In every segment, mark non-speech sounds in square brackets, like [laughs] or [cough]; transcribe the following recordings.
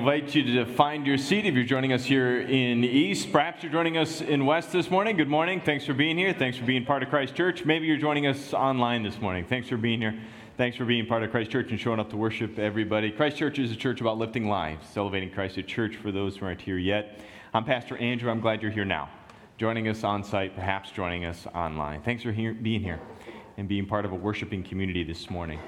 invite you to find your seat if you're joining us here in East. Perhaps you're joining us in West this morning. Good morning. Thanks for being here. Thanks for being part of Christ Church. Maybe you're joining us online this morning. Thanks for being here. Thanks for being part of Christ Church and showing up to worship everybody. Christ Church is a church about lifting lives, elevating Christ a church for those who aren't here yet. I'm Pastor Andrew. I'm glad you're here now, joining us on site, perhaps joining us online. Thanks for being here and being part of a worshiping community this morning.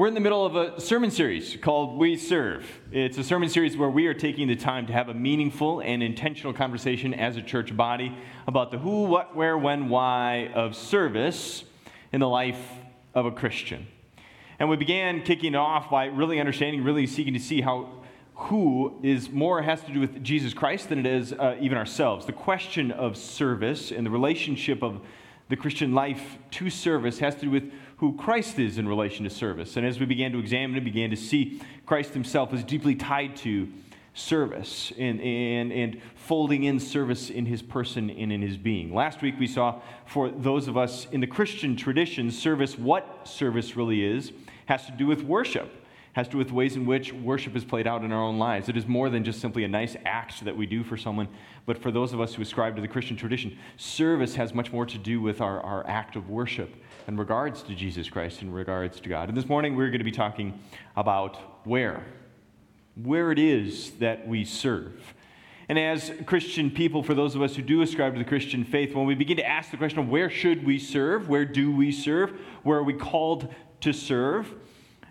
We're in the middle of a sermon series called We Serve. It's a sermon series where we are taking the time to have a meaningful and intentional conversation as a church body about the who, what, where, when, why of service in the life of a Christian. And we began kicking off by really understanding, really seeking to see how who is more has to do with Jesus Christ than it is uh, even ourselves. The question of service and the relationship of the Christian life to service has to do with who Christ is in relation to service. And as we began to examine and began to see Christ himself as deeply tied to service and, and, and folding in service in his person and in his being. Last week we saw for those of us in the Christian tradition, service, what service really is, has to do with worship has to do with ways in which worship is played out in our own lives. It is more than just simply a nice act that we do for someone, but for those of us who ascribe to the Christian tradition, service has much more to do with our, our act of worship in regards to Jesus Christ, in regards to God. And this morning we're going to be talking about where, where it is that we serve. And as Christian people, for those of us who do ascribe to the Christian faith, when we begin to ask the question of where should we serve, where do we serve, where are we called to serve,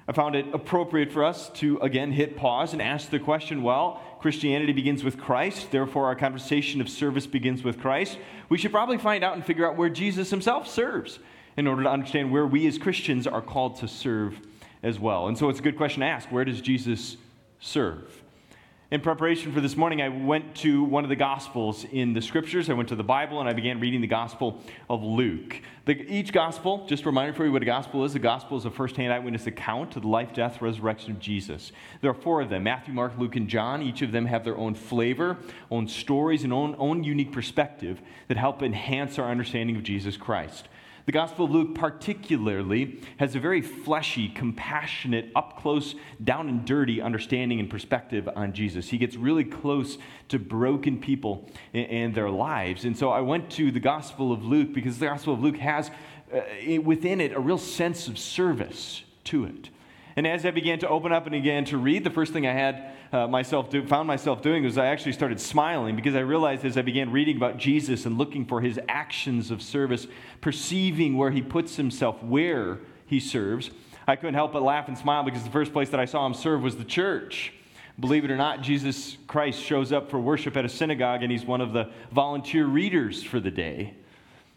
I found it appropriate for us to again hit pause and ask the question well, Christianity begins with Christ, therefore our conversation of service begins with Christ. We should probably find out and figure out where Jesus himself serves in order to understand where we as Christians are called to serve as well. And so it's a good question to ask where does Jesus serve? In preparation for this morning, I went to one of the Gospels in the Scriptures. I went to the Bible and I began reading the Gospel of Luke. The, each Gospel, just a reminder for you what a Gospel is the Gospel is a first hand eyewitness account of the life, death, resurrection of Jesus. There are four of them Matthew, Mark, Luke, and John. Each of them have their own flavor, own stories, and own, own unique perspective that help enhance our understanding of Jesus Christ. The Gospel of Luke, particularly, has a very fleshy, compassionate, up close, down and dirty understanding and perspective on Jesus. He gets really close to broken people and their lives. And so I went to the Gospel of Luke because the Gospel of Luke has uh, within it a real sense of service to it. And as I began to open up and began to read, the first thing I had uh, myself do, found myself doing was I actually started smiling because I realized as I began reading about Jesus and looking for his actions of service, perceiving where he puts himself, where he serves, I couldn't help but laugh and smile because the first place that I saw him serve was the church. Believe it or not, Jesus Christ shows up for worship at a synagogue and he's one of the volunteer readers for the day.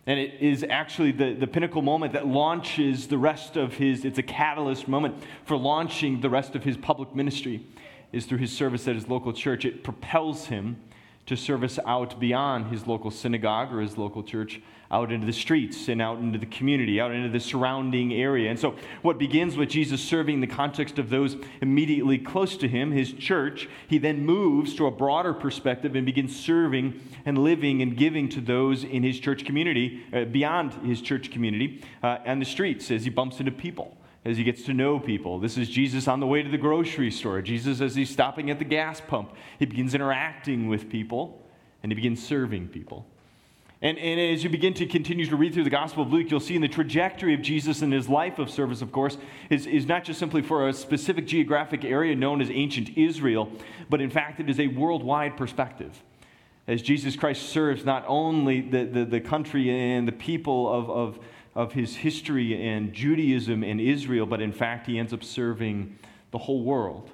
And it is actually the, the pinnacle moment that launches the rest of his, it's a catalyst moment for launching the rest of his public ministry, is through his service at his local church. It propels him to service out beyond his local synagogue or his local church, out into the streets and out into the community, out into the surrounding area. And so, what begins with Jesus serving in the context of those immediately close to him, his church, he then moves to a broader perspective and begins serving and living and giving to those in his church community, uh, beyond his church community, uh, and the streets as he bumps into people as he gets to know people. This is Jesus on the way to the grocery store. Jesus, as he's stopping at the gas pump, he begins interacting with people and he begins serving people. And, and as you begin to continue to read through the Gospel of Luke, you'll see in the trajectory of Jesus and his life of service, of course, is, is not just simply for a specific geographic area known as ancient Israel, but in fact, it is a worldwide perspective. As Jesus Christ serves not only the, the, the country and the people of, of of his history and Judaism and Israel, but in fact, he ends up serving the whole world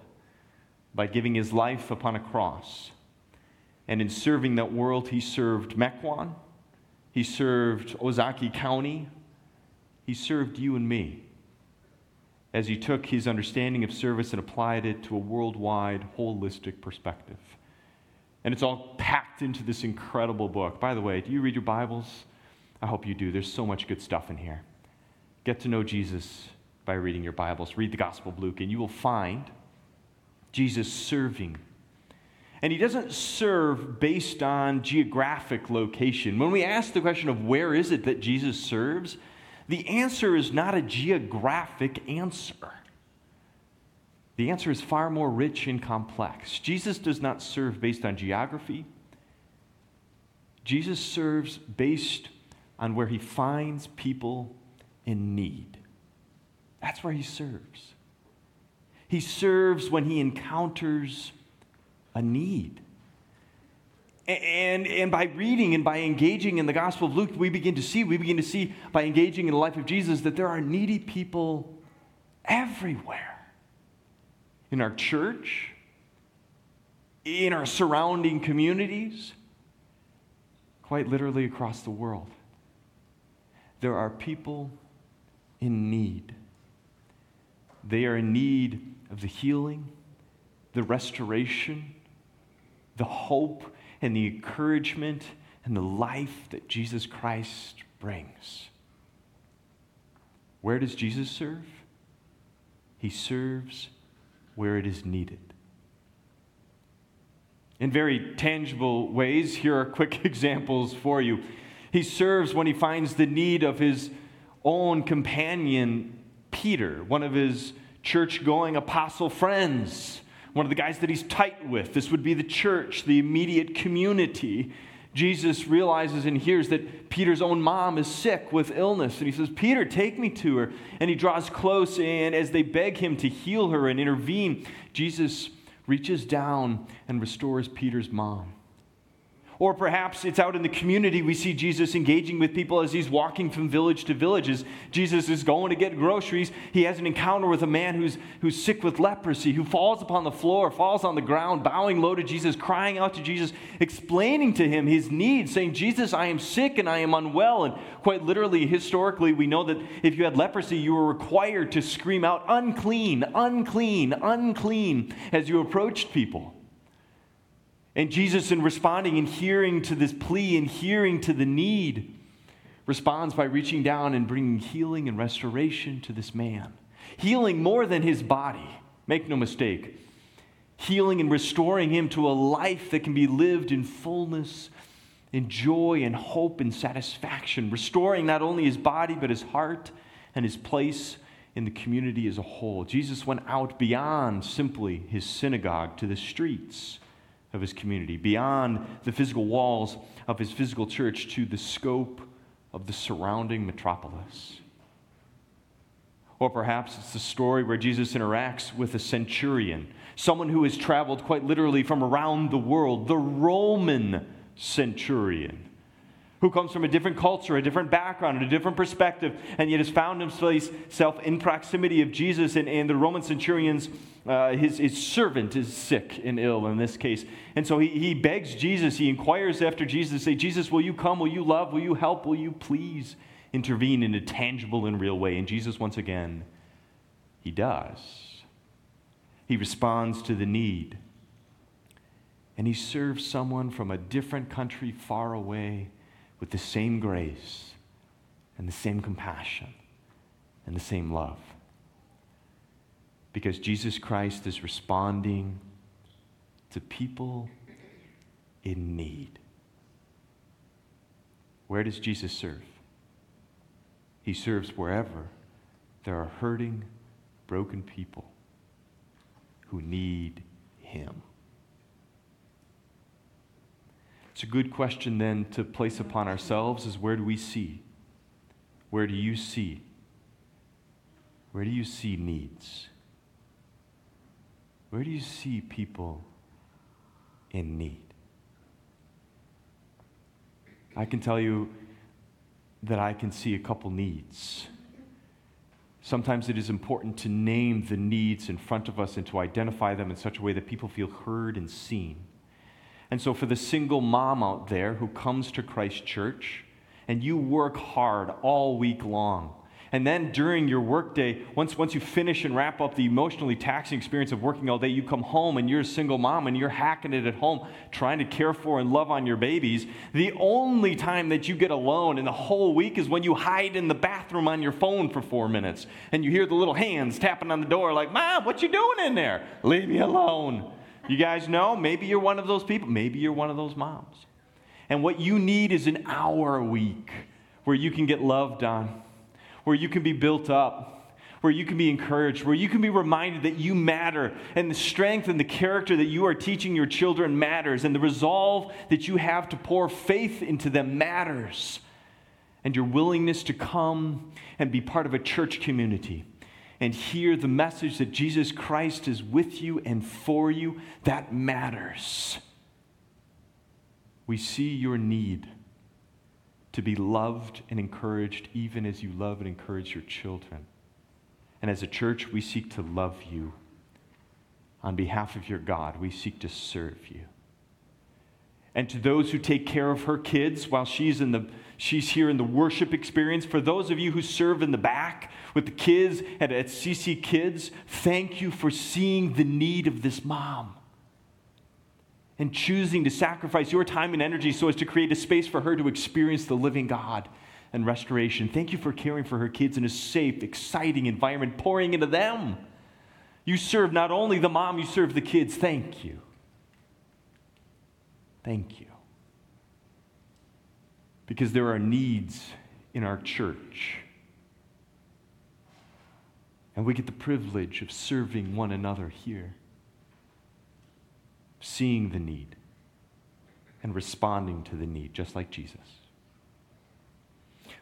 by giving his life upon a cross. And in serving that world, he served Mequon, he served Ozaukee County, he served you and me as he took his understanding of service and applied it to a worldwide, holistic perspective. And it's all packed into this incredible book. By the way, do you read your Bibles? I hope you do. There's so much good stuff in here. Get to know Jesus by reading your Bibles. Read the Gospel of Luke, and you will find Jesus serving. And he doesn't serve based on geographic location. When we ask the question of where is it that Jesus serves, the answer is not a geographic answer. The answer is far more rich and complex. Jesus does not serve based on geography. Jesus serves based on where he finds people in need. That's where he serves. He serves when he encounters a need. And, and by reading and by engaging in the Gospel of Luke, we begin to see, we begin to see by engaging in the life of Jesus that there are needy people everywhere. In our church, in our surrounding communities, quite literally across the world. There are people in need. They are in need of the healing, the restoration, the hope, and the encouragement and the life that Jesus Christ brings. Where does Jesus serve? He serves where it is needed. In very tangible ways, here are quick [laughs] examples for you. He serves when he finds the need of his own companion, Peter, one of his church going apostle friends, one of the guys that he's tight with. This would be the church, the immediate community. Jesus realizes and hears that Peter's own mom is sick with illness. And he says, Peter, take me to her. And he draws close, and as they beg him to heal her and intervene, Jesus reaches down and restores Peter's mom. Or perhaps it's out in the community we see Jesus engaging with people as he's walking from village to village. As Jesus is going to get groceries, he has an encounter with a man who's, who's sick with leprosy, who falls upon the floor, falls on the ground, bowing low to Jesus, crying out to Jesus, explaining to him his needs, saying, Jesus, I am sick and I am unwell. And quite literally, historically, we know that if you had leprosy, you were required to scream out, unclean, unclean, unclean, as you approached people. And Jesus, in responding and hearing to this plea and hearing to the need, responds by reaching down and bringing healing and restoration to this man. Healing more than his body, make no mistake. Healing and restoring him to a life that can be lived in fullness, in joy and hope and satisfaction. Restoring not only his body, but his heart and his place in the community as a whole. Jesus went out beyond simply his synagogue to the streets of his community, beyond the physical walls of his physical church to the scope of the surrounding metropolis. Or perhaps it's the story where Jesus interacts with a centurion, someone who has traveled quite literally from around the world, the Roman centurion who comes from a different culture, a different background, a different perspective, and yet has found himself in proximity of Jesus. And, and the Roman centurion's, uh, his, his servant is sick and ill in this case. And so he, he begs Jesus, he inquires after Jesus, say, Jesus, will you come? Will you love? Will you help? Will you please intervene in a tangible and real way? And Jesus, once again, he does. He responds to the need. And he serves someone from a different country far away with the same grace and the same compassion and the same love. Because Jesus Christ is responding to people in need. Where does Jesus serve? He serves wherever there are hurting, broken people who need Him. It's a good question then to place upon ourselves is where do we see? Where do you see? Where do you see needs? Where do you see people in need? I can tell you that I can see a couple needs. Sometimes it is important to name the needs in front of us and to identify them in such a way that people feel heard and seen. And so, for the single mom out there who comes to Christ Church and you work hard all week long, and then during your workday, once, once you finish and wrap up the emotionally taxing experience of working all day, you come home and you're a single mom and you're hacking it at home, trying to care for and love on your babies. The only time that you get alone in the whole week is when you hide in the bathroom on your phone for four minutes and you hear the little hands tapping on the door, like, Mom, what you doing in there? Leave me alone. You guys know? Maybe you're one of those people. Maybe you're one of those moms. And what you need is an hour a week where you can get loved on, where you can be built up, where you can be encouraged, where you can be reminded that you matter, and the strength and the character that you are teaching your children matters, and the resolve that you have to pour faith into them matters, and your willingness to come and be part of a church community and hear the message that Jesus Christ is with you and for you, that matters. We see your need to be loved and encouraged even as you love and encourage your children. And as a church, we seek to love you. On behalf of your God, we seek to serve you. And to those who take care of her kids while she's in the she's here in the worship experience, for those of you who serve in the back with the kids at, at CC Kids, thank you for seeing the need of this mom and choosing to sacrifice your time and energy so as to create a space for her to experience the living God and restoration. Thank you for caring for her kids in a safe, exciting environment, pouring into them. You serve not only the mom, you serve the kids. Thank you. Thank you. Because there are needs in our church. And we get the privilege of serving one another here, seeing the need and responding to the need, just like Jesus.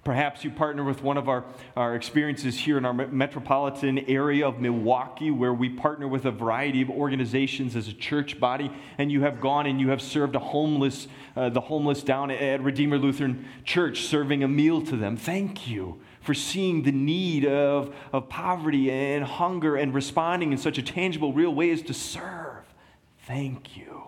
Perhaps you partner with one of our, our experiences here in our metropolitan area of Milwaukee, where we partner with a variety of organizations as a church body, and you have gone and you have served a homeless, uh, the homeless down at Redeemer Lutheran Church, serving a meal to them. Thank you for seeing the need of, of poverty and hunger and responding in such a tangible, real way as to serve. Thank you.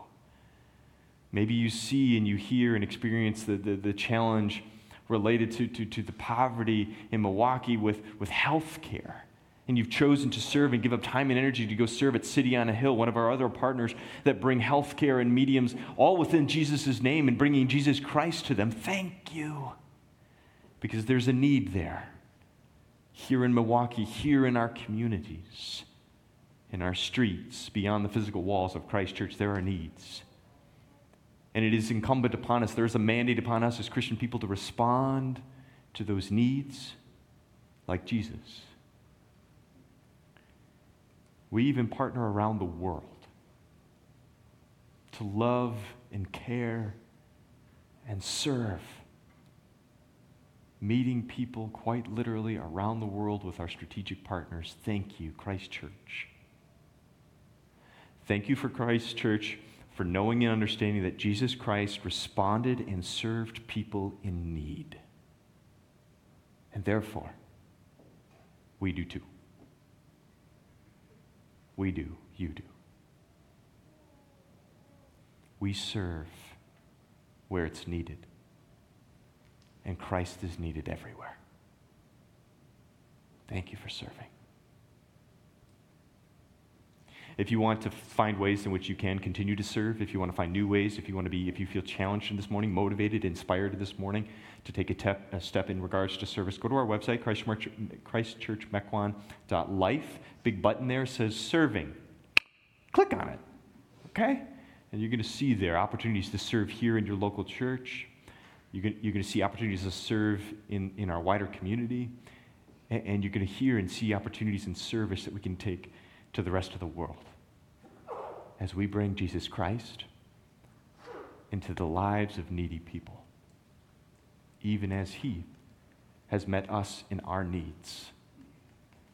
Maybe you see and you hear and experience the, the, the challenge related to, to, to the poverty in Milwaukee with, with health care. And you've chosen to serve and give up time and energy to go serve at City on a Hill, one of our other partners that bring health care and mediums all within Jesus' name and bringing Jesus Christ to them. Thank you. Because there's a need there. Here in Milwaukee, here in our communities, in our streets, beyond the physical walls of Christ Church, there are needs. And it is incumbent upon us, there is a mandate upon us as Christian people to respond to those needs like Jesus. We even partner around the world to love and care and serve, meeting people quite literally around the world with our strategic partners. Thank you, Christ Church. Thank you for Christ Church for knowing and understanding that Jesus Christ responded and served people in need. And therefore, we do too. We do, you do. We serve where it's needed, and Christ is needed everywhere. Thank you for serving. If you want to find ways in which you can continue to serve, if you want to find new ways, if you want to be, if you feel challenged this morning, motivated, inspired this morning to take a, tep, a step in regards to service, go to our website, christchurchmequon.life. Big button there says serving. Click on it, okay? And you're going to see there opportunities to serve here in your local church. You're going, you're going to see opportunities to serve in, in our wider community. And you're going to hear and see opportunities in service that we can take to the rest of the world as we bring Jesus Christ into the lives of needy people, even as He has met us in our needs.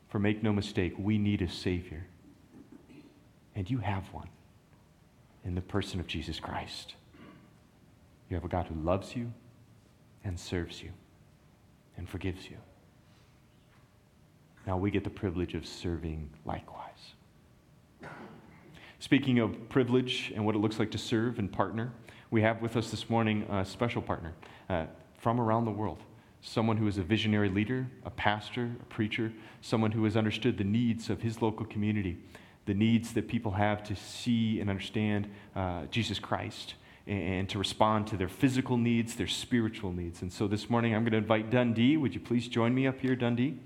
For make no mistake, we need a Savior, and you have one in the person of Jesus Christ. You have a God who loves you and serves you and forgives you. Now we get the privilege of serving likewise. Speaking of privilege and what it looks like to serve and partner, we have with us this morning a special partner uh, from around the world. Someone who is a visionary leader, a pastor, a preacher, someone who has understood the needs of his local community, the needs that people have to see and understand uh, Jesus Christ and to respond to their physical needs, their spiritual needs. And so this morning I'm going to invite Dundee. Would you please join me up here, Dundee?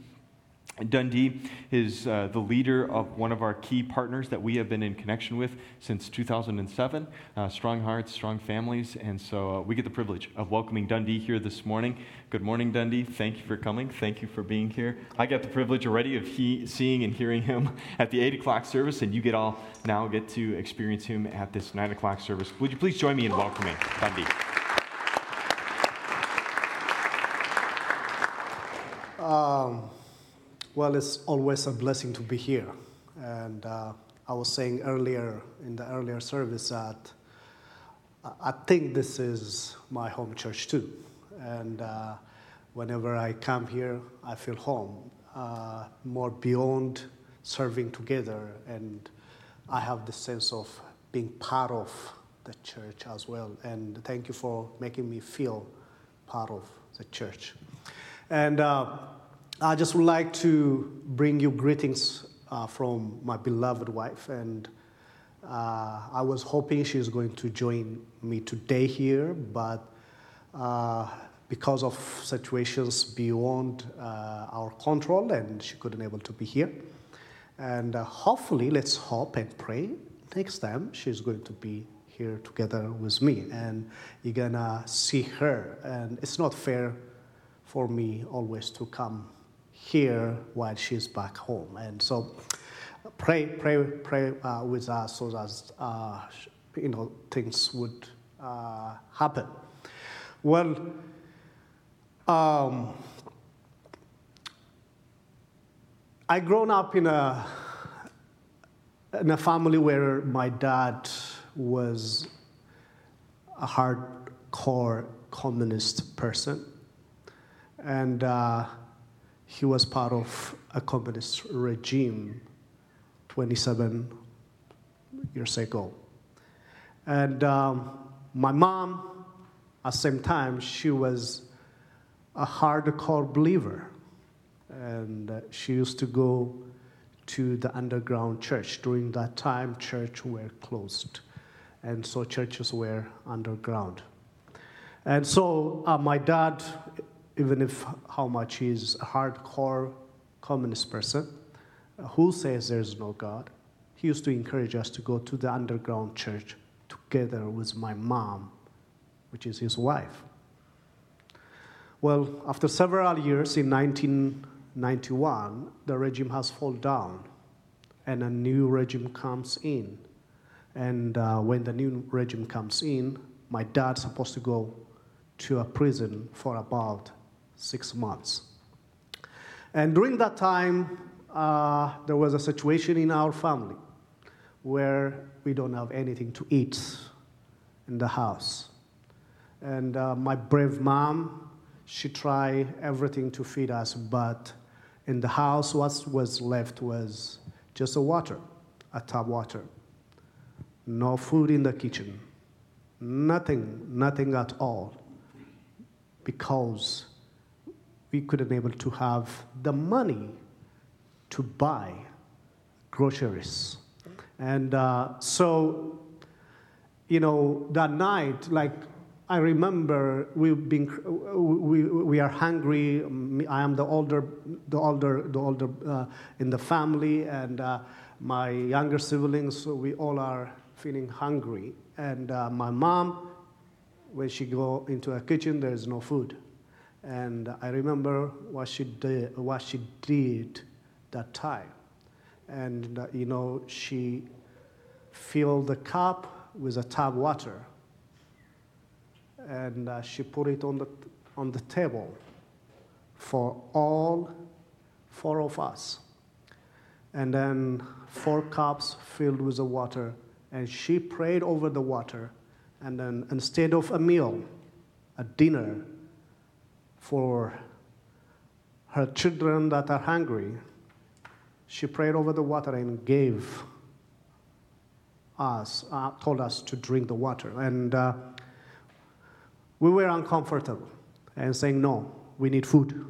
Dundee is uh, the leader of one of our key partners that we have been in connection with since 2007 uh, Strong Hearts, Strong Families. And so uh, we get the privilege of welcoming Dundee here this morning. Good morning, Dundee. Thank you for coming. Thank you for being here. I get the privilege already of he, seeing and hearing him [laughs] at the 8 o'clock service, and you get all now get to experience him at this 9 o'clock service. Would you please join me in welcoming Dundee? Um. Well, it's always a blessing to be here. And uh, I was saying earlier in the earlier service that I think this is my home church too. And uh, whenever I come here, I feel home, uh, more beyond serving together. And I have the sense of being part of the church as well. And thank you for making me feel part of the church. And uh, I just would like to bring you greetings uh, from my beloved wife, and uh, I was hoping she's going to join me today here, but uh, because of situations beyond uh, our control, and she couldn't able to be here. And uh, hopefully, let's hope and pray next time she's going to be here together with me, and you're gonna see her. And it's not fair for me always to come here while she's back home. And so pray, pray, pray uh, with us so that uh, you know things would uh, happen. Well, um, I grown up in a in a family where my dad was a hardcore communist person, and uh, he was part of a communist regime 27 years ago. And um, my mom, at the same time, she was a hardcore believer. And uh, she used to go to the underground church. During that time, church were closed. And so churches were underground. And so uh, my dad even if how much he's a hardcore communist person who says there's no God, he used to encourage us to go to the underground church together with my mom, which is his wife. Well, after several years, in 1991, the regime has fallen down and a new regime comes in. And uh, when the new regime comes in, my dad's supposed to go to a prison for about six months. And during that time, uh, there was a situation in our family where we don't have anything to eat in the house. And uh, my brave mom, she tried everything to feed us, but in the house, what was left was just a water, a tap water. No food in the kitchen. Nothing, nothing at all. Because we couldn't able to have the money to buy groceries. And uh, so, you know, that night, like, I remember we've been, we, we are hungry. I am the older, the older, the older uh, in the family, and uh, my younger siblings, so we all are feeling hungry. And uh, my mom, when she go into a kitchen, there is no food. And I remember what she did, what she did that time. And, uh, you know, she filled the cup with a tap water. And uh, she put it on the, on the table for all four of us. And then four cups filled with the water. And she prayed over the water. And then instead of a meal, a dinner, for her children that are hungry, she prayed over the water and gave us, uh, told us to drink the water. And uh, we were uncomfortable and saying, no, we need food,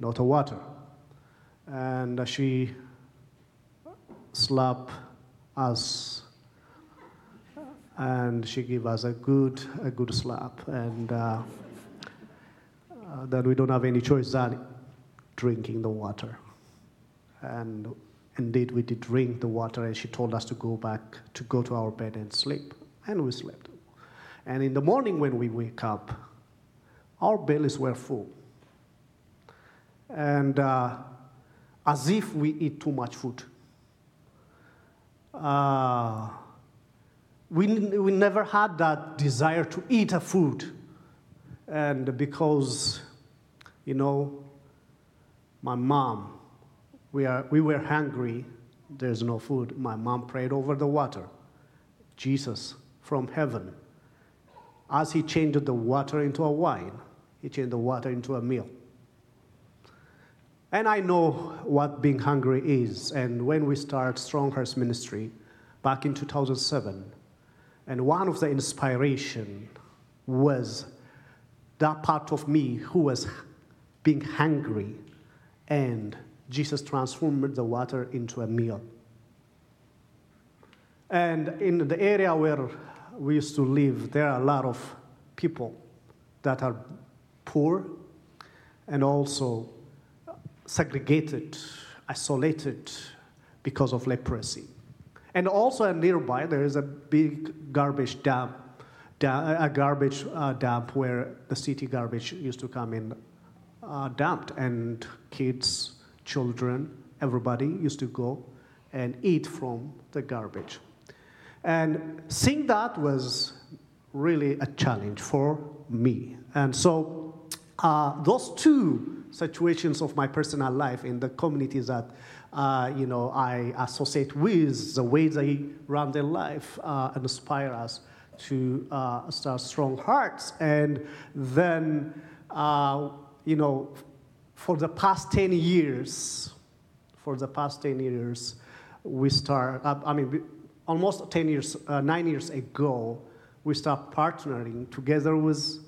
not water. And she slapped us and she gave us a good, a good slap. And uh, that we don't have any choice than drinking the water. And indeed, we did drink the water, and she told us to go back to go to our bed and sleep. And we slept. And in the morning, when we wake up, our bellies were full. And uh, as if we eat too much food. Uh, we, we never had that desire to eat a food. And because, you know, my mom, we, are, we were hungry, there's no food. My mom prayed over the water. Jesus from heaven, as he changed the water into a wine, he changed the water into a meal. And I know what being hungry is. And when we start Strong Hearts Ministry back in 2007, and one of the inspiration was that part of me who was being hungry, and Jesus transformed the water into a meal. And in the area where we used to live, there are a lot of people that are poor and also segregated, isolated because of leprosy. And also nearby, there is a big garbage dump, a garbage uh, dump where the city garbage used to come in uh, dumped, and kids, children, everybody used to go and eat from the garbage. And seeing that was really a challenge for me. And so uh, those two situations of my personal life in the communities that uh, you know I associate with, the way they run their life, uh, inspire us to uh, start strong hearts. And then, uh, you know, for the past 10 years, for the past 10 years, we start, uh, I mean, almost 10 years, uh, nine years ago, we start partnering together with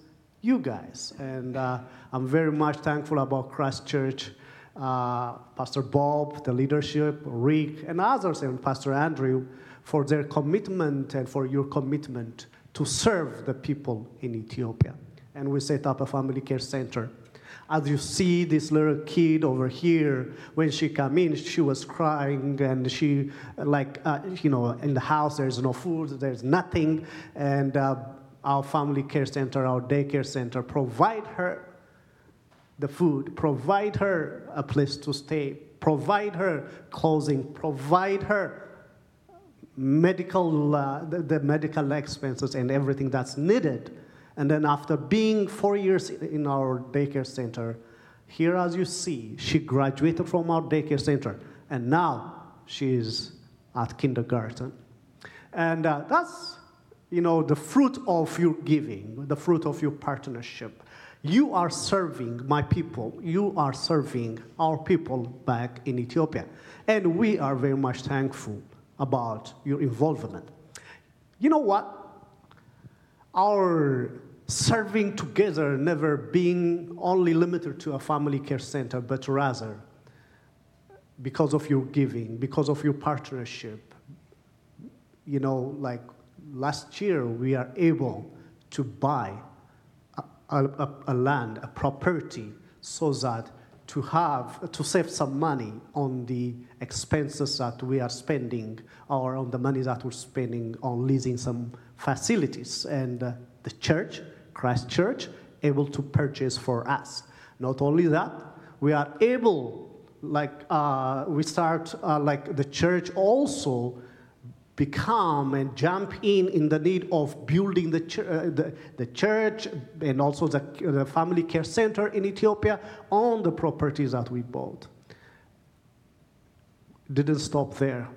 you guys. And uh, I'm very much thankful about Christ Church, uh, Pastor Bob, the leadership, Rick, and others, and Pastor Andrew, for their commitment and for your commitment to serve the people in Ethiopia. And we set up a family care center. As you see this little kid over here, when she came in, she was crying and she, like, uh, you know, in the house, there's no food, there's nothing. And uh, our family care center, our daycare center, provide her the food, provide her a place to stay, provide her clothing, provide her medical, uh, the, the, medical expenses and everything that's needed. And then after being four years in our daycare center, here as you see, she graduated from our daycare center, and now she is at kindergarten. And uh, that's you know, the fruit of your giving, the fruit of your partnership. You are serving my people. You are serving our people back in Ethiopia. And we are very much thankful about your involvement. You know what? Our serving together never being only limited to a family care center, but rather because of your giving, because of your partnership, you know, like last year we are able to buy a, a, a, land, a property, so that to have to save some money on the expenses that we are spending or on the money that we're spending on leasing some facilities. And uh, the church christ church able to purchase for us not only that we are able like uh, we start uh, like the church also become and jump in in the need of building the, ch- uh, the, the, church and also the, the family care center in Ethiopia on the properties that we bought. Didn't stop there.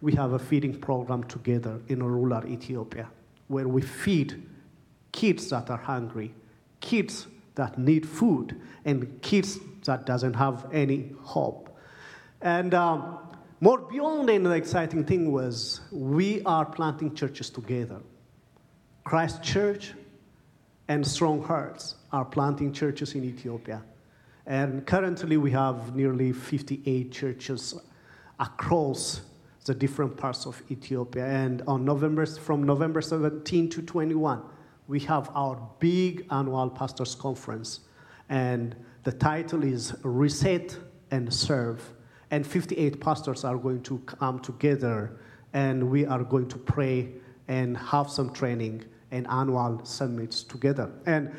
We have a feeding program together in rural Ethiopia where we feed kids that are hungry, kids that need food, and kids that doesn't have any hope. And um, more beyond and the exciting thing was we are planting churches together. Christ Church and Strong Hearts are planting churches in Ethiopia. And currently we have nearly 58 churches across the different parts of Ethiopia. And on November, from November 17 to 21, we have our big annual pastors conference. And the title is Reset and Serve And 58 pastors are going to come together and we are going to pray and have some training and annual summits together. And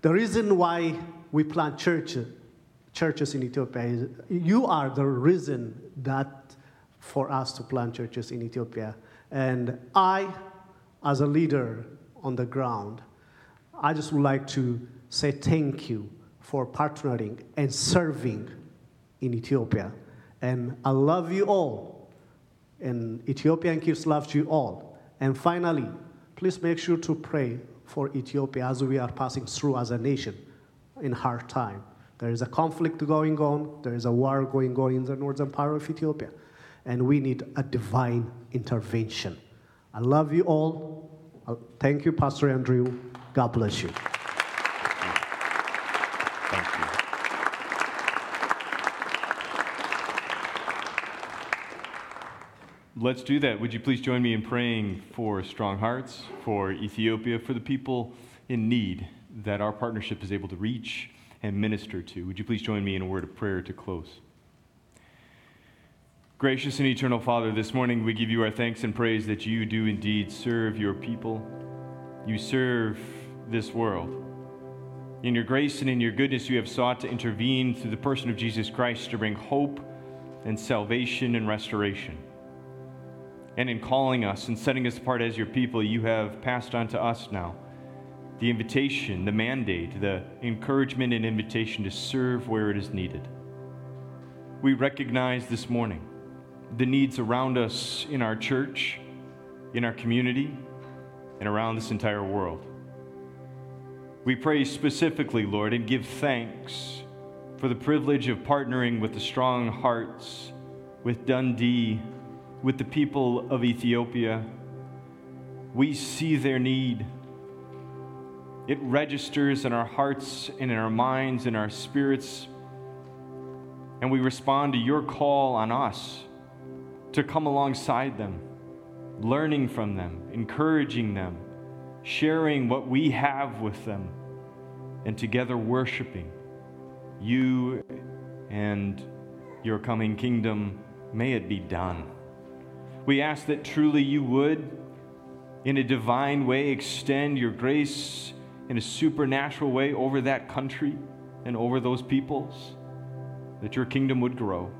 the reason why we plant church, churches in Ethiopia is you are the reason that for us to plant churches in Ethiopia. And I, as a leader on the ground, I just would like to say thank you for partnering and serving in Ethiopia. And I love you all. And Ethiopian Kids love you all. And finally, please make sure to pray for Ethiopia as we are passing through as a nation in hard time. There is a conflict going on, there is a war going on in the northern part of Ethiopia, and we need a divine intervention. I love you all. Uh, Thank you, Pastor Andrew. God bless you. Let's do that. Would you please join me in praying for strong hearts, for Ethiopia, for the people in need that our partnership is able to reach and minister to? Would you please join me in a word of prayer to close? Gracious and eternal Father, this morning we give you our thanks and praise that you do indeed serve your people. You serve this world. In your grace and in your goodness, you have sought to intervene through the person of Jesus Christ to bring hope and salvation and restoration. And in calling us and setting us apart as your people, you have passed on to us now the invitation, the mandate, the encouragement and invitation to serve where it is needed. We recognize this morning the needs around us in our church, in our community, and around this entire world. We pray specifically, Lord, and give thanks for the privilege of partnering with the strong hearts, with Dundee, with the people of Ethiopia. We see their need. It registers in our hearts and in our minds and our spirits. And we respond to your call on us to come alongside them, learning from them, encouraging them, sharing what we have with them, and together worshiping you and your coming kingdom. May it be done. We ask that truly you would, in a divine way, extend your grace in a supernatural way over that country and over those peoples, that your kingdom would grow.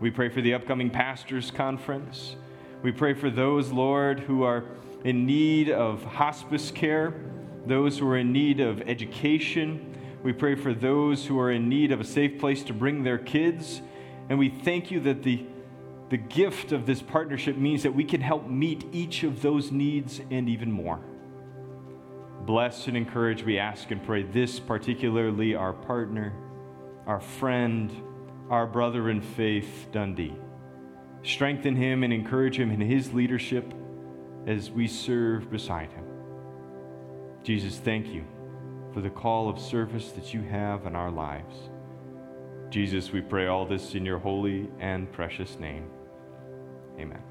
We pray for the upcoming pastors' conference. We pray for those, Lord, who are in need of hospice care, those who are in need of education. We pray for those who are in need of a safe place to bring their kids. And we thank you that the, the gift of this partnership means that we can help meet each of those needs and even more. Bless and encourage, we ask and pray this, particularly our partner, our friend, our brother in faith, Dundee. Strengthen him and encourage him in his leadership as we serve beside him. Jesus, thank you for the call of service that you have in our lives. Jesus, we pray all this in your holy and precious name. Amen.